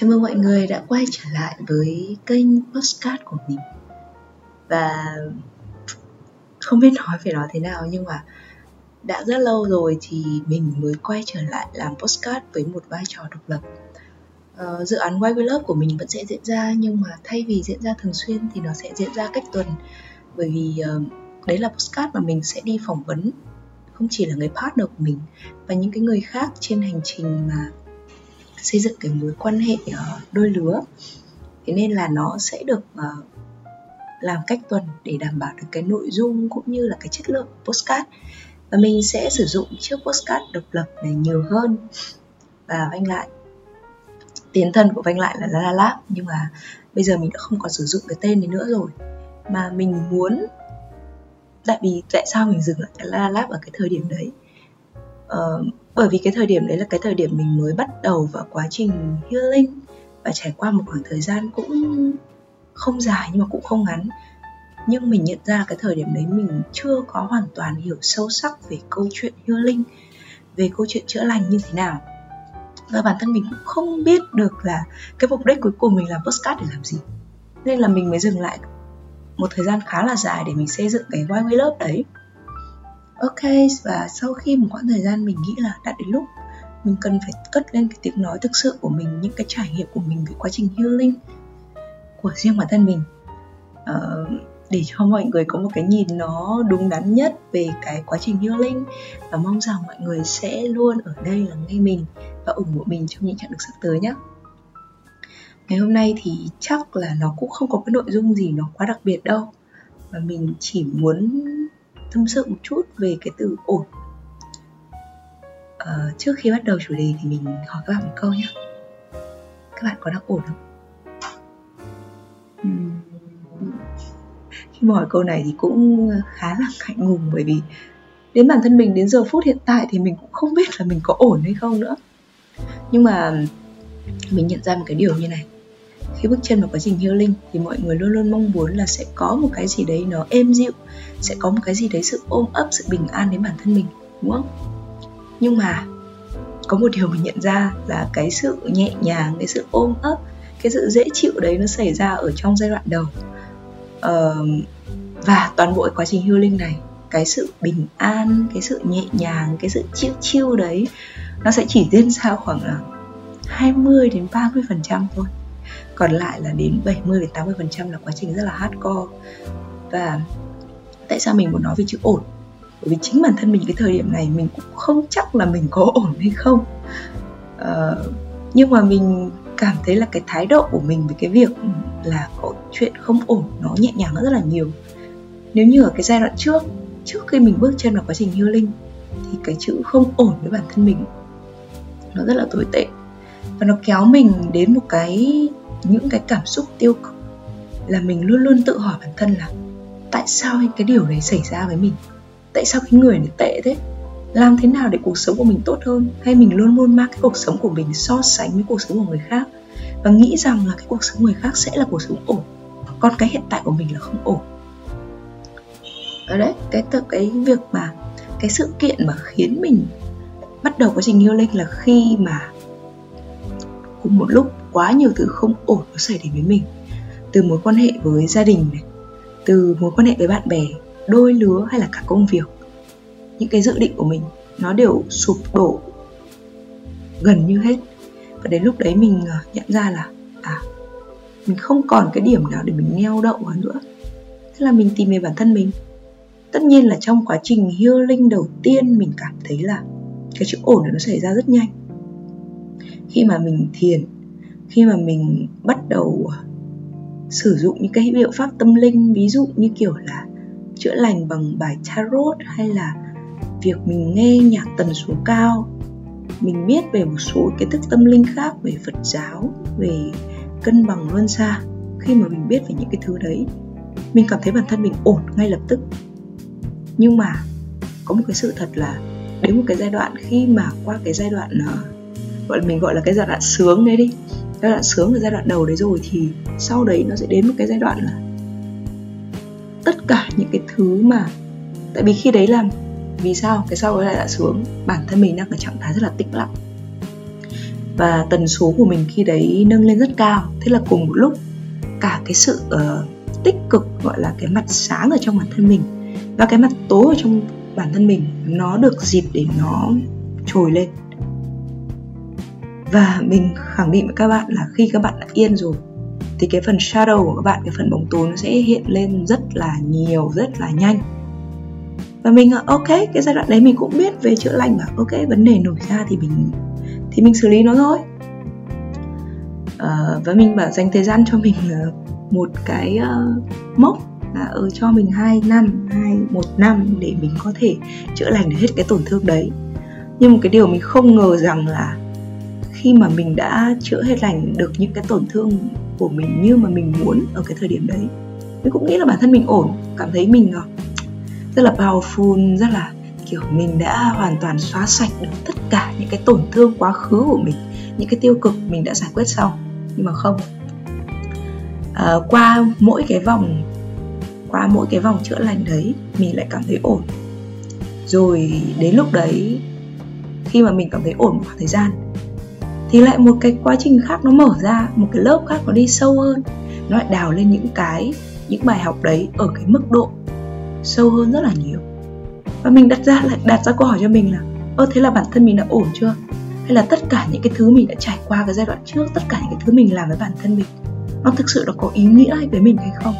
Chào mừng mọi người đã quay trở lại với kênh postcard của mình. Và không biết nói phải nói thế nào nhưng mà đã rất lâu rồi thì mình mới quay trở lại làm postcard với một vai trò độc lập. Ờ, dự án White Love của mình vẫn sẽ diễn ra nhưng mà thay vì diễn ra thường xuyên thì nó sẽ diễn ra cách tuần. Bởi vì uh, đấy là postcard mà mình sẽ đi phỏng vấn không chỉ là người partner của mình và những cái người khác trên hành trình mà xây dựng cái mối quan hệ ờ, đôi lứa. Thế nên là nó sẽ được ờ, làm cách tuần để đảm bảo được cái nội dung cũng như là cái chất lượng postcard. Và mình sẽ sử dụng chiếc postcard độc lập này nhiều hơn. Và vanh lại tiền thân của vanh lại là La La Lab. Nhưng mà bây giờ mình đã không còn sử dụng cái tên đấy nữa rồi. Mà mình muốn tại vì tại sao mình dừng lại La La Lab ở cái thời điểm đấy? Uh, bởi vì cái thời điểm đấy là cái thời điểm mình mới bắt đầu vào quá trình healing và trải qua một khoảng thời gian cũng không dài nhưng mà cũng không ngắn. Nhưng mình nhận ra cái thời điểm đấy mình chưa có hoàn toàn hiểu sâu sắc về câu chuyện healing, về câu chuyện chữa lành như thế nào. Và bản thân mình cũng không biết được là cái mục đích cuối cùng mình làm postcard để làm gì. Nên là mình mới dừng lại một thời gian khá là dài để mình xây dựng cái Why We Love đấy ok và sau khi một khoảng thời gian mình nghĩ là đã đến lúc mình cần phải cất lên cái tiếng nói thực sự của mình những cái trải nghiệm của mình về quá trình healing của riêng bản thân mình uh, để cho mọi người có một cái nhìn nó đúng đắn nhất về cái quá trình healing và mong rằng mọi người sẽ luôn ở đây lắng nghe mình và ủng hộ mình trong những chặng đường sắp tới nhé. Ngày hôm nay thì chắc là nó cũng không có cái nội dung gì nó quá đặc biệt đâu và mình chỉ muốn tâm sự một chút về cái từ ổn. Uh, trước khi bắt đầu chủ đề thì mình hỏi các bạn một câu nhé. Các bạn có đang ổn không? Khi mà hỏi câu này thì cũng khá là ngại ngùng bởi vì đến bản thân mình đến giờ phút hiện tại thì mình cũng không biết là mình có ổn hay không nữa. Nhưng mà mình nhận ra một cái điều như này khi bước chân vào quá trình healing thì mọi người luôn luôn mong muốn là sẽ có một cái gì đấy nó êm dịu sẽ có một cái gì đấy sự ôm ấp sự bình an đến bản thân mình đúng không? Nhưng mà có một điều mình nhận ra là cái sự nhẹ nhàng cái sự ôm ấp cái sự dễ chịu đấy nó xảy ra ở trong giai đoạn đầu. Uh, và toàn bộ quá trình healing này cái sự bình an cái sự nhẹ nhàng cái sự chiêu chiêu đấy nó sẽ chỉ diễn ra khoảng là 20 đến 30 phần trăm thôi còn lại là đến 70 đến 80 phần trăm là quá trình rất là hardcore. Và tại sao mình muốn nói về chữ ổn? Bởi vì chính bản thân mình cái thời điểm này mình cũng không chắc là mình có ổn hay không. Uh, nhưng mà mình cảm thấy là cái thái độ của mình về cái việc là có chuyện không ổn nó nhẹ nhàng rất là nhiều. Nếu như ở cái giai đoạn trước trước khi mình bước chân vào quá trình healing thì cái chữ không ổn với bản thân mình nó rất là tồi tệ và nó kéo mình đến một cái, những cái cảm xúc tiêu cực là mình luôn luôn tự hỏi bản thân là tại sao cái điều đấy xảy ra với mình? Tại sao cái người này tệ thế? Làm thế nào để cuộc sống của mình tốt hơn? Hay mình luôn luôn mang cái cuộc sống của mình so sánh với cuộc sống của người khác? Và nghĩ rằng là cái cuộc sống người khác sẽ là cuộc sống ổn còn cái hiện tại của mình là không ổn. Ở đấy, cái tự, cái việc mà, cái sự kiện mà khiến mình bắt đầu quá trình healing là khi mà cùng một lúc quá nhiều thứ không ổn nó xảy đến với mình. Từ mối quan hệ với gia đình này, từ mối quan hệ với bạn bè, đôi lứa hay là cả công việc, những cái dự định của mình nó đều sụp đổ gần như hết. Và đến lúc đấy mình ờ, nhận ra là à mình không còn cái điểm nào để mình neo đậu vào nữa. Thế là mình tìm về bản thân mình. Tất nhiên là trong quá trình healing đầu tiên mình cảm thấy là cái chữ ổn này nó xảy ra rất nhanh khi mà mình thiền khi mà mình bắt đầu à, sử dụng những cái liệu pháp tâm linh ví dụ như kiểu là chữa lành bằng bài tarot hay là việc mình nghe nhạc tần số cao mình biết về một số kiến thức tâm linh khác về phật giáo về cân bằng luân xa khi mà mình biết về những cái thứ đấy mình cảm thấy bản thân mình ổn ngay lập tức. Nhưng mà có một cái sự thật là đến một cái giai đoạn khi mà qua cái giai đoạn uh, gọi là mình gọi là cái giai đoạn sướng đấy đi. Giai đoạn sướng và giai đoạn đầu đấy rồi thì sau đấy nó sẽ đến một cái giai đoạn là tất cả những cái thứ mà tại vì khi đấy là vì sao? Cái sau cái giai đoạn sướng bản thân mình đang ở trạng thái rất là tĩnh lặng. Và tần số của mình khi đấy nâng lên rất cao. Thế là cùng một lúc cả cái sự uh, tích cực gọi là cái mặt sáng ở trong bản thân mình và cái mặt tối ở trong bản thân mình nó được dịp để nó trồi lên và mình khẳng định với các bạn là khi các bạn đã yên rồi thì cái phần shadow của các bạn cái phần bóng tối nó sẽ hiện lên rất là nhiều rất là nhanh. Và mình ok cái giai đoạn đấy mình cũng biết về chữa lành và ok vấn đề nổi ra thì mình thì mình xử lý nó thôi. Uh, và mình bảo dành thời gian cho mình ờ, một cái uh, mốc là ở ừ, cho mình 2 năm hai một năm để mình có thể chữa lành được hết cái tổn thương đấy. Nhưng một cái điều mình không ngờ rằng là khi mà mình đã chữa hết lành được những cái tổn thương của mình như mà mình muốn ở cái thời điểm đấy. Mình cũng nghĩ là bản thân mình ổn cảm thấy mình ờ, rất là powerful rất là kiểu mình đã hoàn toàn xóa sạch được tất cả những cái tổn thương quá khứ của mình những cái tiêu cực mình đã giải quyết xong. Nhưng mà không. À, qua mỗi cái vòng qua mỗi cái vòng chữa lành đấy mình lại cảm thấy ổn. Rồi đến lúc đấy khi mà mình cảm thấy ổn một khoảng thời gian thì lại một cái quá trình khác nó mở ra một cái lớp khác nó đi sâu hơn. Nó lại đào lên những cái những bài học đấy ở cái mức độ sâu hơn rất là nhiều. Và mình đặt ra lại đặt ra câu hỏi cho mình là ơ thế là bản thân mình đã ổn chưa? Hay là tất cả những cái thứ mình đã trải qua cái giai đoạn trước tất cả những cái thứ mình làm với bản thân mình nó thực sự nó có ý nghĩa với mình hay không?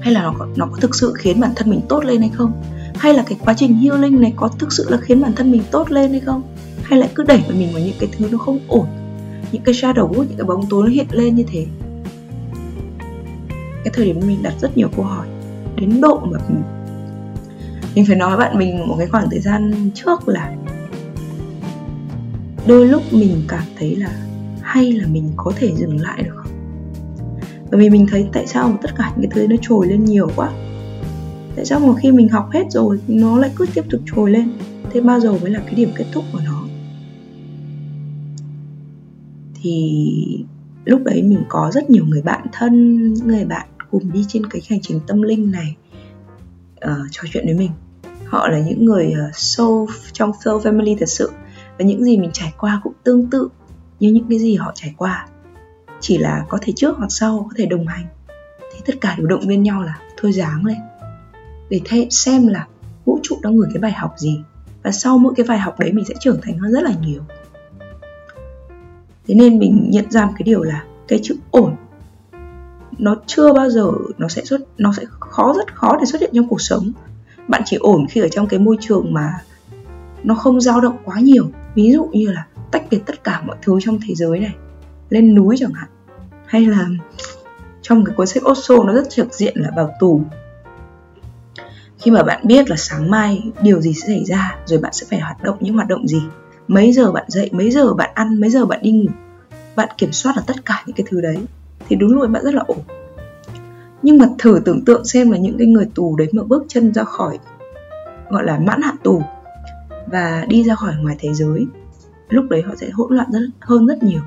Hay là nó có, nó có thực sự khiến bản thân mình tốt lên hay không? Hay là cái quá trình healing này có thực sự là khiến bản thân mình tốt lên hay không? Hay lại cứ đẩy mình vào những cái thứ nó không ổn? Những cái shadow những cái bóng tối nó hiện lên như thế? Cái thời điểm mình đặt rất nhiều câu hỏi. Đến độ mà mình, mình phải nói với bạn mình một cái khoảng thời gian trước là đôi lúc mình cảm thấy là hay là mình có thể dừng lại được không? Bởi vì mình thấy tại sao mà tất cả những cái thứ nó trồi lên nhiều quá tại sao một khi mình học hết rồi nó lại cứ tiếp tục trồi lên? Thế bao giờ mới là cái điểm kết thúc của nó? Thì lúc đấy mình có rất nhiều người bạn thân người bạn cùng đi trên cái hành trình tâm linh này uh, trò chuyện với mình. Họ là những người ờ, uh, soul trong soul family thật sự. Và những gì mình trải qua cũng tương tự như những cái gì họ trải qua. Chỉ là có thể trước hoặc sau có thể đồng hành. Thì tất cả đều động viên nhau là thôi dáng lên để thay, xem là vũ trụ đang gửi cái bài học gì. Và sau mỗi cái bài học đấy mình sẽ trưởng thành hơn rất là nhiều. Thế nên mình nhận ra một cái điều là cái chữ ổn nó chưa bao giờ nó sẽ xuất nó sẽ khó rất khó để xuất hiện trong cuộc sống. Bạn chỉ ổn khi ở trong cái môi trường mà nó không dao động quá nhiều. Ví dụ như là tách biệt tất cả mọi thứ trong thế giới này lên núi chẳng hạn. Hay là trong cái cuốn sách Osho nó rất trực diện là vào tù khi mà bạn biết là sáng mai điều gì sẽ xảy ra rồi bạn sẽ phải hoạt động những hoạt động gì? Mấy giờ bạn dậy mấy giờ bạn ăn mấy giờ bạn đi ngủ? Bạn kiểm soát được tất cả những cái thứ đấy thì đúng rồi bạn rất là ổn. Nhưng mà thử tưởng tượng xem là những cái người tù đấy mà bước chân ra khỏi gọi là mãn hạn tù và đi ra khỏi ngoài thế giới lúc đấy họ sẽ hỗn loạn rất, hơn rất nhiều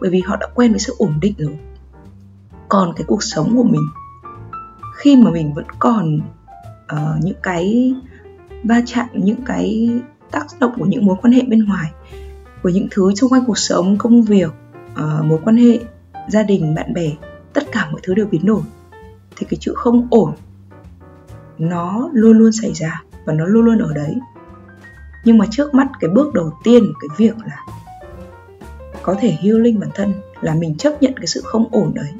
bởi vì họ đã quen với sự ổn định rồi. Còn cái cuộc sống của mình khi mà mình vẫn còn uh, những cái va chạm những cái tác động của những mối quan hệ bên ngoài của những thứ xung quanh cuộc sống công việc uh, mối quan hệ gia đình bạn bè tất cả mọi thứ đều biến đổi. Thì cái chữ không ổn nó luôn luôn xảy ra và nó luôn luôn ở đấy. Nhưng mà trước mắt cái bước đầu tiên cái việc là có thể healing bản thân là mình chấp nhận cái sự không ổn đấy.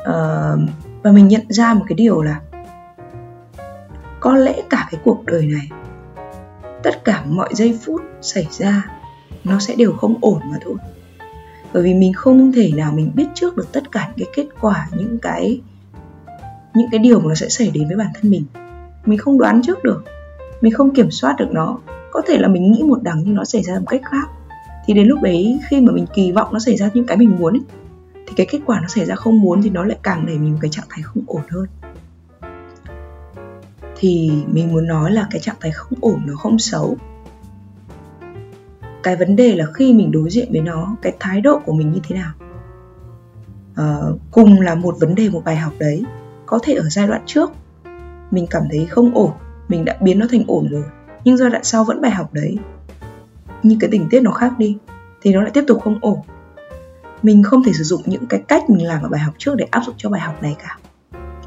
Uh, và mình nhận ra một cái điều là có lẽ cả cái cuộc đời này tất cả mọi giây phút xảy ra nó sẽ đều không ổn mà thôi. Bởi vì mình không thể nào mình biết trước được tất cả những cái kết quả những cái những cái điều mà nó sẽ xảy đến với bản thân mình. Mình không đoán trước được mình không kiểm soát được nó. Có thể là mình nghĩ một đằng nhưng nó xảy ra một cách khác. Thì đến lúc đấy khi mà mình kỳ vọng nó xảy ra những cái mình muốn ấy, thì cái kết quả nó xảy ra không muốn thì nó lại càng đẩy mình một cái trạng thái không ổn hơn thì mình muốn nói là cái trạng thái không ổn nó không xấu. Cái vấn đề là khi mình đối diện với nó cái thái độ của mình như thế nào? À, cùng là một vấn đề một bài học đấy. Có thể ở giai đoạn trước mình cảm thấy không ổn mình đã biến nó thành ổn rồi nhưng giai đoạn sau vẫn bài học đấy. Như cái tình tiết nó khác đi thì nó lại tiếp tục không ổn. Mình không thể sử dụng những cái cách mình làm ở bài học trước để áp dụng cho bài học này cả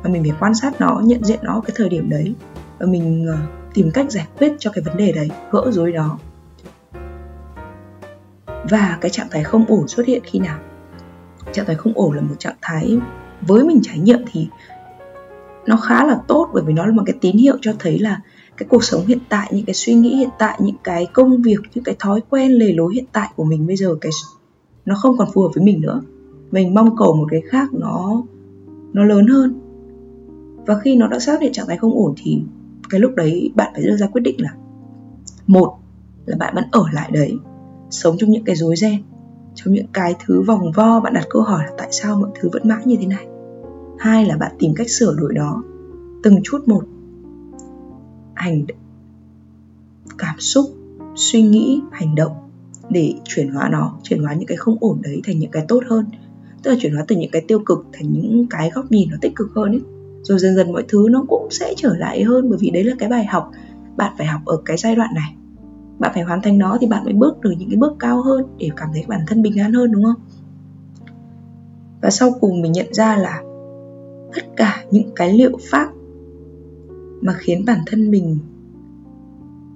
và mình phải quan sát nó, nhận diện nó cái thời điểm đấy và mình ờ, tìm cách giải quyết cho cái vấn đề đấy, gỡ rối đó. Và cái trạng thái không ổn xuất hiện khi nào? Trạng thái không ổn là một trạng thái với mình trải nghiệm thì nó khá là tốt bởi vì nó là một cái tín hiệu cho thấy là cái cuộc sống hiện tại, những cái suy nghĩ hiện tại, những cái công việc, những cái thói quen lề lối hiện tại của mình bây giờ cái nó không còn phù hợp với mình nữa. Mình mong cầu một cái khác nó nó lớn hơn và khi nó đã xác định trạng thái không ổn thì cái lúc đấy bạn phải đưa ra quyết định là một là bạn vẫn ở lại đấy, sống trong những cái rối ren, trong những cái thứ vòng vo. Bạn đặt câu hỏi là tại sao mọi thứ vẫn mãi như thế này? Hai là bạn tìm cách sửa đổi đó, từng chút một hành cảm xúc, suy nghĩ, hành động để chuyển hóa nó, chuyển hóa những cái không ổn đấy thành những cái tốt hơn. Tức là chuyển hóa từ những cái tiêu cực thành những cái góc nhìn nó tích cực hơn ấy rồi dần dần mọi thứ nó cũng sẽ trở lại hơn, bởi vì đấy là cái bài học. Bạn phải học ở cái giai đoạn này. Bạn phải hoàn thành nó thì bạn mới bước được những cái bước cao hơn để cảm thấy bản thân bình an hơn, đúng không? Và sau cùng mình nhận ra là tất cả những cái liệu pháp mà khiến bản thân mình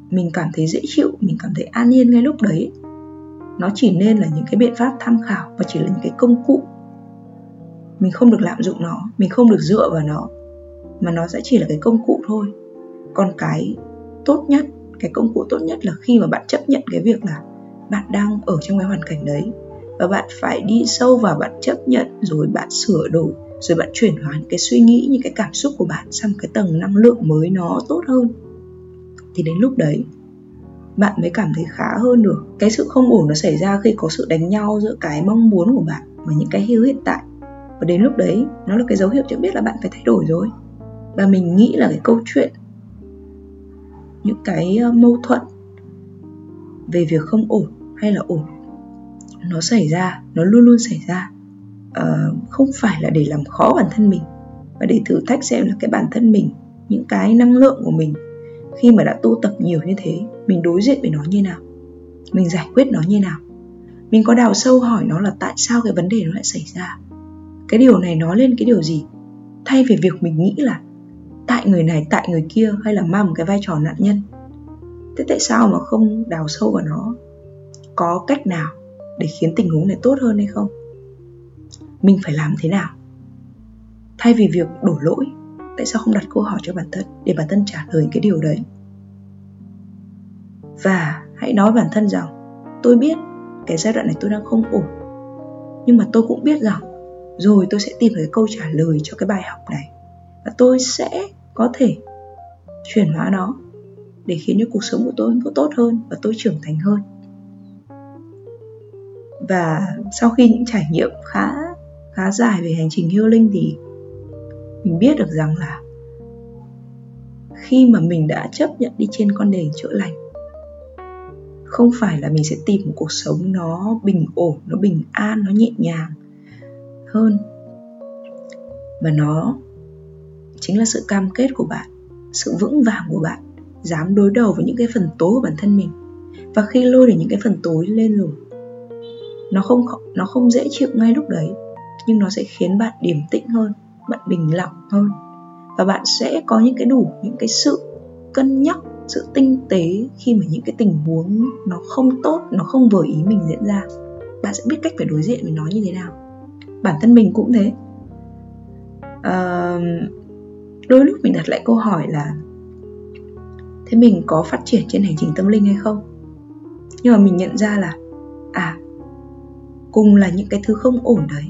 mình cảm thấy dễ chịu, mình cảm thấy an yên ngay lúc đấy, nó chỉ nên là những cái biện pháp tham khảo và chỉ là những cái công cụ. Mình không được lạm dụng nó, mình không được dựa vào nó mà nó sẽ chỉ là cái công cụ thôi. Còn cái tốt nhất, cái công cụ tốt nhất là khi mà bạn chấp nhận cái việc là bạn đang ở trong cái hoàn cảnh đấy và bạn phải đi sâu vào bạn chấp nhận rồi bạn sửa đổi, rồi bạn chuyển hóa những cái suy nghĩ, những cái cảm xúc của bạn sang cái tầng năng lượng mới nó tốt hơn. Thì đến lúc đấy, bạn mới cảm thấy khá hơn được. Cái sự không ổn nó xảy ra khi có sự đánh nhau giữa cái mong muốn của bạn và những cái hiếu hiện tại. Và đến lúc đấy, nó là cái dấu hiệu cho biết là bạn phải thay đổi rồi và mình nghĩ là cái câu chuyện những cái ờ, mâu thuẫn về việc không ổn hay là ổn nó xảy ra nó luôn luôn xảy ra. Uh, không phải là để làm khó bản thân mình và để thử thách xem là cái bản thân mình những cái năng lượng của mình khi mà đã tu tập nhiều như thế mình đối diện với nó như nào mình giải quyết nó như nào mình có đào sâu hỏi nó là tại sao cái vấn đề nó lại xảy ra. Cái điều này nói lên cái điều gì? Thay vì việc mình nghĩ là tại người này, tại người kia, hay là mang một cái vai trò nạn nhân? Thế tại sao mà không đào sâu vào nó? Có cách nào để khiến tình huống này tốt hơn hay không? Mình phải làm thế nào? Thay vì việc đổ lỗi, tại sao không đặt câu hỏi cho bản thân để bản thân trả lời cái điều đấy? Và hãy nói bản thân rằng, tôi biết cái giai đoạn này tôi đang không ổn, nhưng mà tôi cũng biết rằng rồi tôi sẽ tìm cái câu trả lời cho cái bài học này và tôi sẽ có thể chuyển hóa nó để khiến cho cuộc sống của tôi có tốt hơn và tôi trưởng thành hơn. Và sau khi những trải nghiệm khá khá dài về hành trình healing thì mình biết được rằng là khi mà mình đã chấp nhận đi trên con đường chữa lành, không phải là mình sẽ tìm một cuộc sống nó bình ổn, nó bình an, nó nhẹ nhàng hơn, mà nó chính là sự cam kết của bạn sự vững vàng của bạn dám đối đầu với những cái phần tối của bản thân mình. Và khi lôi được những cái phần tối lên rồi nó không nó không dễ chịu ngay lúc đấy nhưng nó sẽ khiến bạn điềm tĩnh hơn bạn bình lặng hơn. Và bạn sẽ có những cái đủ những cái sự cân nhắc sự tinh tế khi mà những cái tình huống nó không tốt nó không vừa ý mình diễn ra. Bạn sẽ biết cách phải đối diện với nó như thế nào. Bản thân mình cũng thế. Uh, đôi lúc mình đặt lại câu hỏi là, thế mình có phát triển trên hành trình tâm linh hay không? Nhưng mà mình nhận ra là à cùng là những cái thứ không ổn đấy,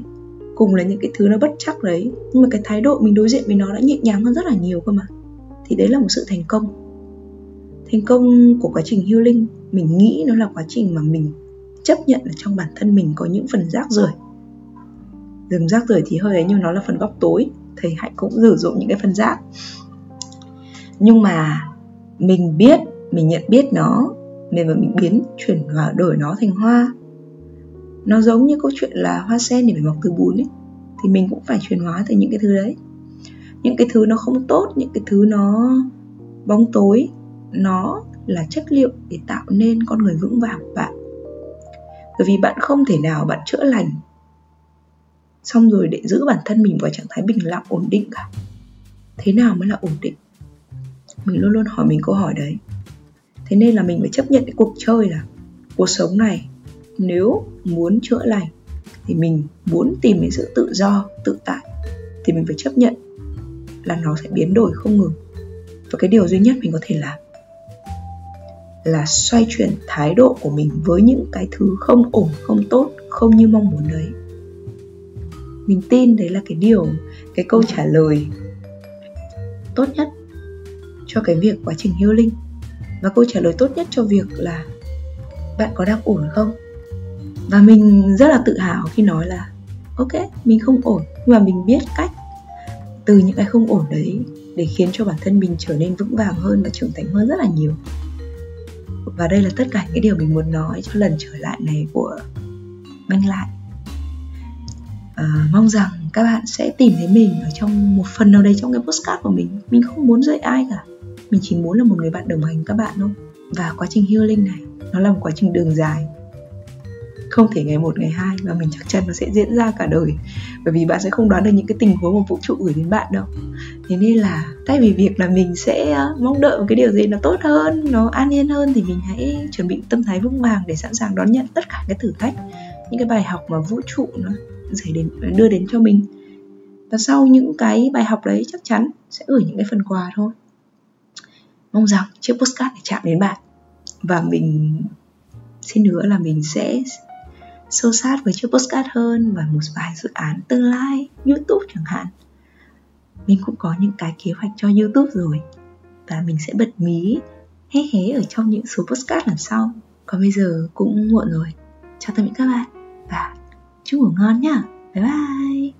cùng là những cái thứ nó bất chắc đấy, nhưng mà cái thái độ mình đối diện với nó đã nhẹ nhàng hơn rất là nhiều cơ mà. Thì đấy là một sự thành công. Thành công của quá trình healing, mình nghĩ nó là quá trình mà mình chấp nhận là trong bản thân mình có những phần rác rưởi. Đừng rác rưởi thì hơi ấy, nhưng nó là phần góc tối thầy hạnh cũng sử dụng những cái phần rác nhưng mà mình biết, mình nhận biết nó nên và mình biến, chuyển và đổi nó thành hoa. Nó giống như câu chuyện là hoa sen để phải mọc từ bùn ấy, thì mình cũng phải chuyển hóa thành những cái thứ đấy. Những cái thứ nó không tốt, những cái thứ nó bóng tối, nó là chất liệu để tạo nên con người vững vàng của bạn. Bởi vì bạn không thể nào bạn chữa lành xong rồi để giữ bản thân mình vào trạng thái bình lặng, ổn định cả. Thế nào mới là ổn định? Mình luôn luôn hỏi mình câu hỏi đấy. Thế nên là mình phải chấp nhận cái cuộc chơi là cuộc sống này nếu muốn chữa lành thì mình muốn tìm đến sự tự do, tự tại thì mình phải chấp nhận là nó sẽ biến đổi không ngừng. Và cái điều duy nhất mình có thể làm là xoay chuyển thái độ của mình với những cái thứ không ổn, không tốt, không như mong muốn đấy mình tin đấy là cái điều, cái câu trả lời tốt nhất cho cái việc quá trình healing. Và câu trả lời tốt nhất cho việc là bạn có đang ổn không? Và mình rất là tự hào khi nói là, ok, mình không ổn. Nhưng mà mình biết cách từ những cái không ổn đấy để khiến cho bản thân mình trở nên vững vàng hơn và trưởng thành hơn rất là nhiều. Và đây là tất cả những điều mình muốn nói cho lần trở lại này của banh lại uh, mong rằng các bạn sẽ tìm thấy mình ở trong một phần nào đấy trong cái postcard của mình. Mình không muốn dạy ai cả. Mình chỉ muốn là một người bạn đồng hành các bạn thôi. Và quá trình healing này nó là một quá trình đường dài. Không thể ngày một ngày hai và mình chắc chắn nó sẽ diễn ra cả đời. Bởi vì bạn sẽ không đoán được những cái tình huống mà vũ trụ gửi đến bạn đâu. Thế nên là thay vì việc là mình sẽ ờ, mong đợi một cái điều gì nó tốt hơn nó an yên hơn thì mình hãy chuẩn bị tâm thái vững vàng để sẵn sàng đón nhận tất cả cái thử thách những cái bài học mà vũ trụ nó giải đến, đưa đến cho mình. Và sau những cái bài học đấy chắc chắn sẽ gửi những cái phần quà thôi. Mong rằng chiếc postcard này chạm đến bạn. Và mình, xin nữa là mình sẽ sâu sát với chiếc postcard hơn và một vài dự án tương lai, youtube chẳng hạn. Mình cũng có những cái kế hoạch cho youtube rồi. Và mình sẽ bật mí, hé hé ở trong những số postcard lần sau còn bây giờ cũng muộn rồi. Chào tạm biệt các bạn và chúc ngủ ngon nhá. Bye bye.